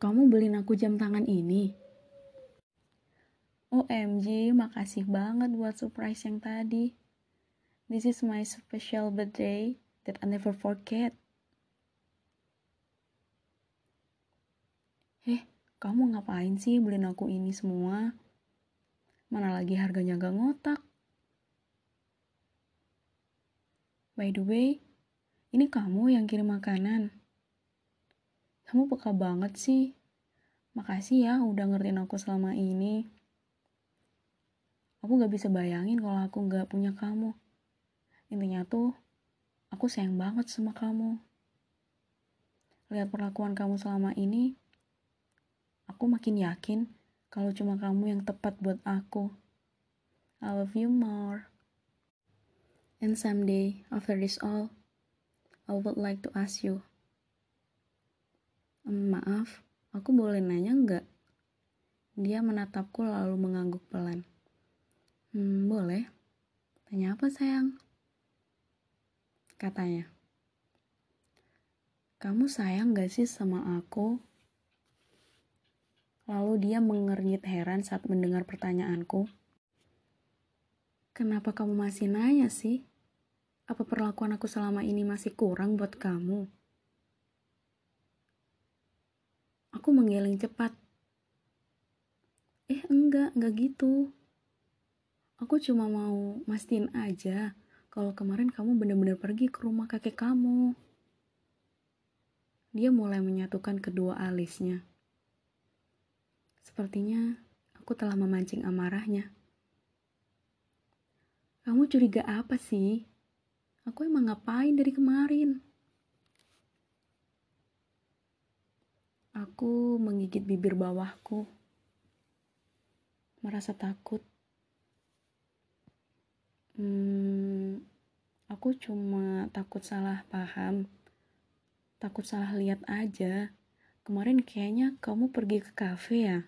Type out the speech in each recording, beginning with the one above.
kamu beliin aku jam tangan ini. OMG, makasih banget buat surprise yang tadi. This is my special birthday that I never forget. Eh, kamu ngapain sih beliin aku ini semua? Mana lagi harganya gak ngotak? By the way, ini kamu yang kirim makanan. Kamu peka banget sih. Makasih ya udah ngertiin aku selama ini. Aku gak bisa bayangin kalau aku gak punya kamu. Intinya tuh, aku sayang banget sama kamu. Lihat perlakuan kamu selama ini, aku makin yakin kalau cuma kamu yang tepat buat aku. I love you more. And someday, after this all, I would like to ask you. Maaf, aku boleh nanya nggak? Dia menatapku lalu mengangguk pelan. Hmm, boleh. Tanya apa sayang? Katanya. Kamu sayang gak sih sama aku? Lalu dia mengernyit heran saat mendengar pertanyaanku. Kenapa kamu masih nanya sih? Apa perlakuan aku selama ini masih kurang buat kamu? Aku menggeleng cepat. Eh enggak, enggak gitu. Aku cuma mau mastiin aja kalau kemarin kamu benar-benar pergi ke rumah kakek kamu. Dia mulai menyatukan kedua alisnya. Sepertinya aku telah memancing amarahnya. Kamu curiga apa sih? Aku emang ngapain dari kemarin? Aku menggigit bibir bawahku. Merasa takut Hmm, aku cuma takut salah paham. Takut salah lihat aja. Kemarin kayaknya kamu pergi ke kafe ya?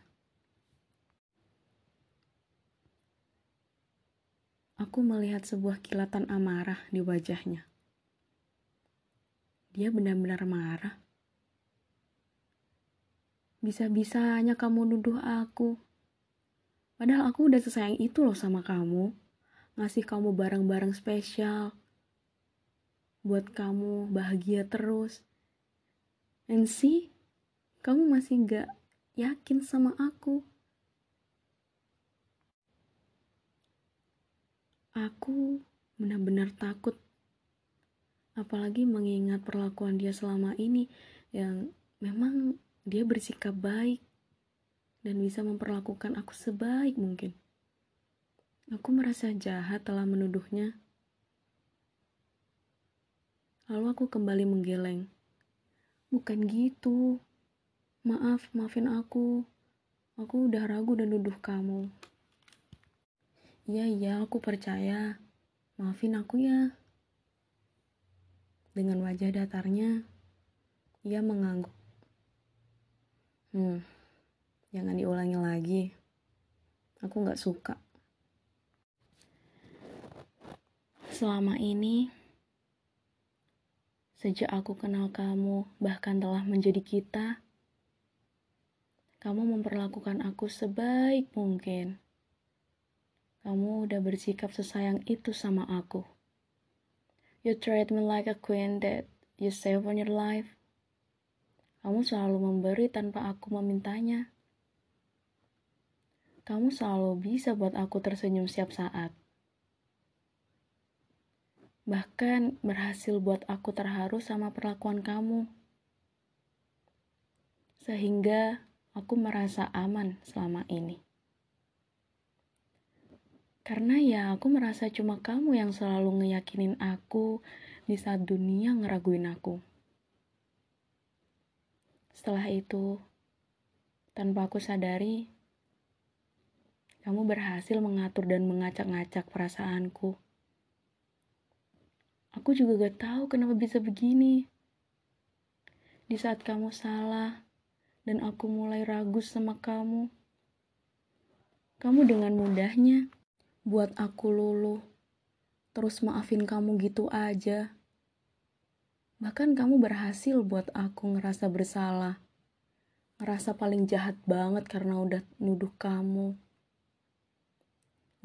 Aku melihat sebuah kilatan amarah di wajahnya. Dia benar-benar marah. Bisa-bisanya kamu nuduh aku. Padahal aku udah sesayang itu loh sama kamu ngasih kamu barang-barang spesial buat kamu bahagia terus. And see, kamu masih gak yakin sama aku. Aku benar-benar takut. Apalagi mengingat perlakuan dia selama ini yang memang dia bersikap baik dan bisa memperlakukan aku sebaik mungkin. Aku merasa jahat telah menuduhnya. Lalu aku kembali menggeleng. Bukan gitu. Maaf, maafin aku. Aku udah ragu dan nuduh kamu. Iya, iya, aku percaya. Maafin aku ya. Dengan wajah datarnya, ia mengangguk. Hmm, jangan diulangi lagi. Aku gak suka. Selama ini, sejak aku kenal kamu, bahkan telah menjadi kita, kamu memperlakukan aku sebaik mungkin. Kamu udah bersikap sesayang itu sama aku. You treat me like a queen that you save on your life. Kamu selalu memberi tanpa aku memintanya. Kamu selalu bisa buat aku tersenyum setiap saat bahkan berhasil buat aku terharu sama perlakuan kamu. Sehingga aku merasa aman selama ini. Karena ya aku merasa cuma kamu yang selalu ngeyakinin aku di saat dunia ngeraguin aku. Setelah itu, tanpa aku sadari, kamu berhasil mengatur dan mengacak-ngacak perasaanku Aku juga gak tahu kenapa bisa begini. Di saat kamu salah dan aku mulai ragu sama kamu, kamu dengan mudahnya buat aku luluh, terus maafin kamu gitu aja. Bahkan kamu berhasil buat aku ngerasa bersalah, ngerasa paling jahat banget karena udah nuduh kamu.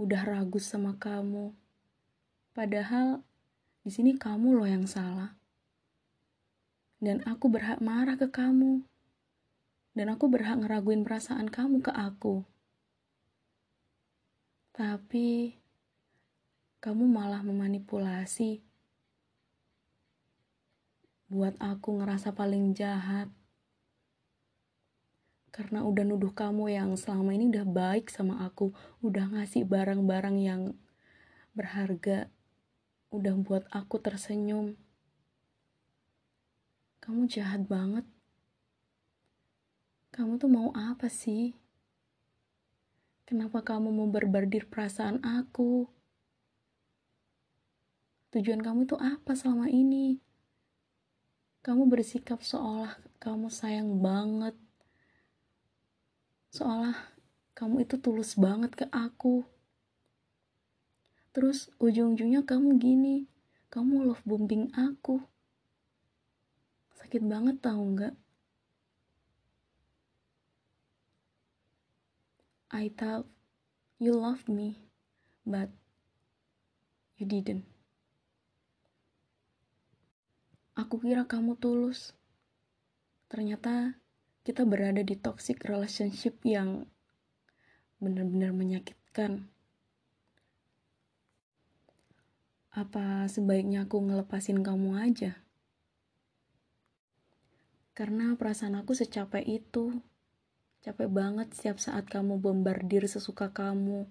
Udah ragu sama kamu. Padahal di sini kamu loh yang salah. Dan aku berhak marah ke kamu. Dan aku berhak ngeraguin perasaan kamu ke aku. Tapi kamu malah memanipulasi buat aku ngerasa paling jahat karena udah nuduh kamu yang selama ini udah baik sama aku, udah ngasih barang-barang yang berharga, udah buat aku tersenyum. Kamu jahat banget. Kamu tuh mau apa sih? Kenapa kamu mau berbardir perasaan aku? Tujuan kamu tuh apa selama ini? Kamu bersikap seolah kamu sayang banget seolah kamu itu tulus banget ke aku. Terus ujung-ujungnya kamu gini, kamu love bombing aku. Sakit banget tau nggak? I thought you loved me, but you didn't. Aku kira kamu tulus. Ternyata kita berada di toxic relationship yang benar-benar menyakitkan. Apa sebaiknya aku ngelepasin kamu aja? Karena perasaan aku secapek itu. Capek banget setiap saat kamu bombardir sesuka kamu.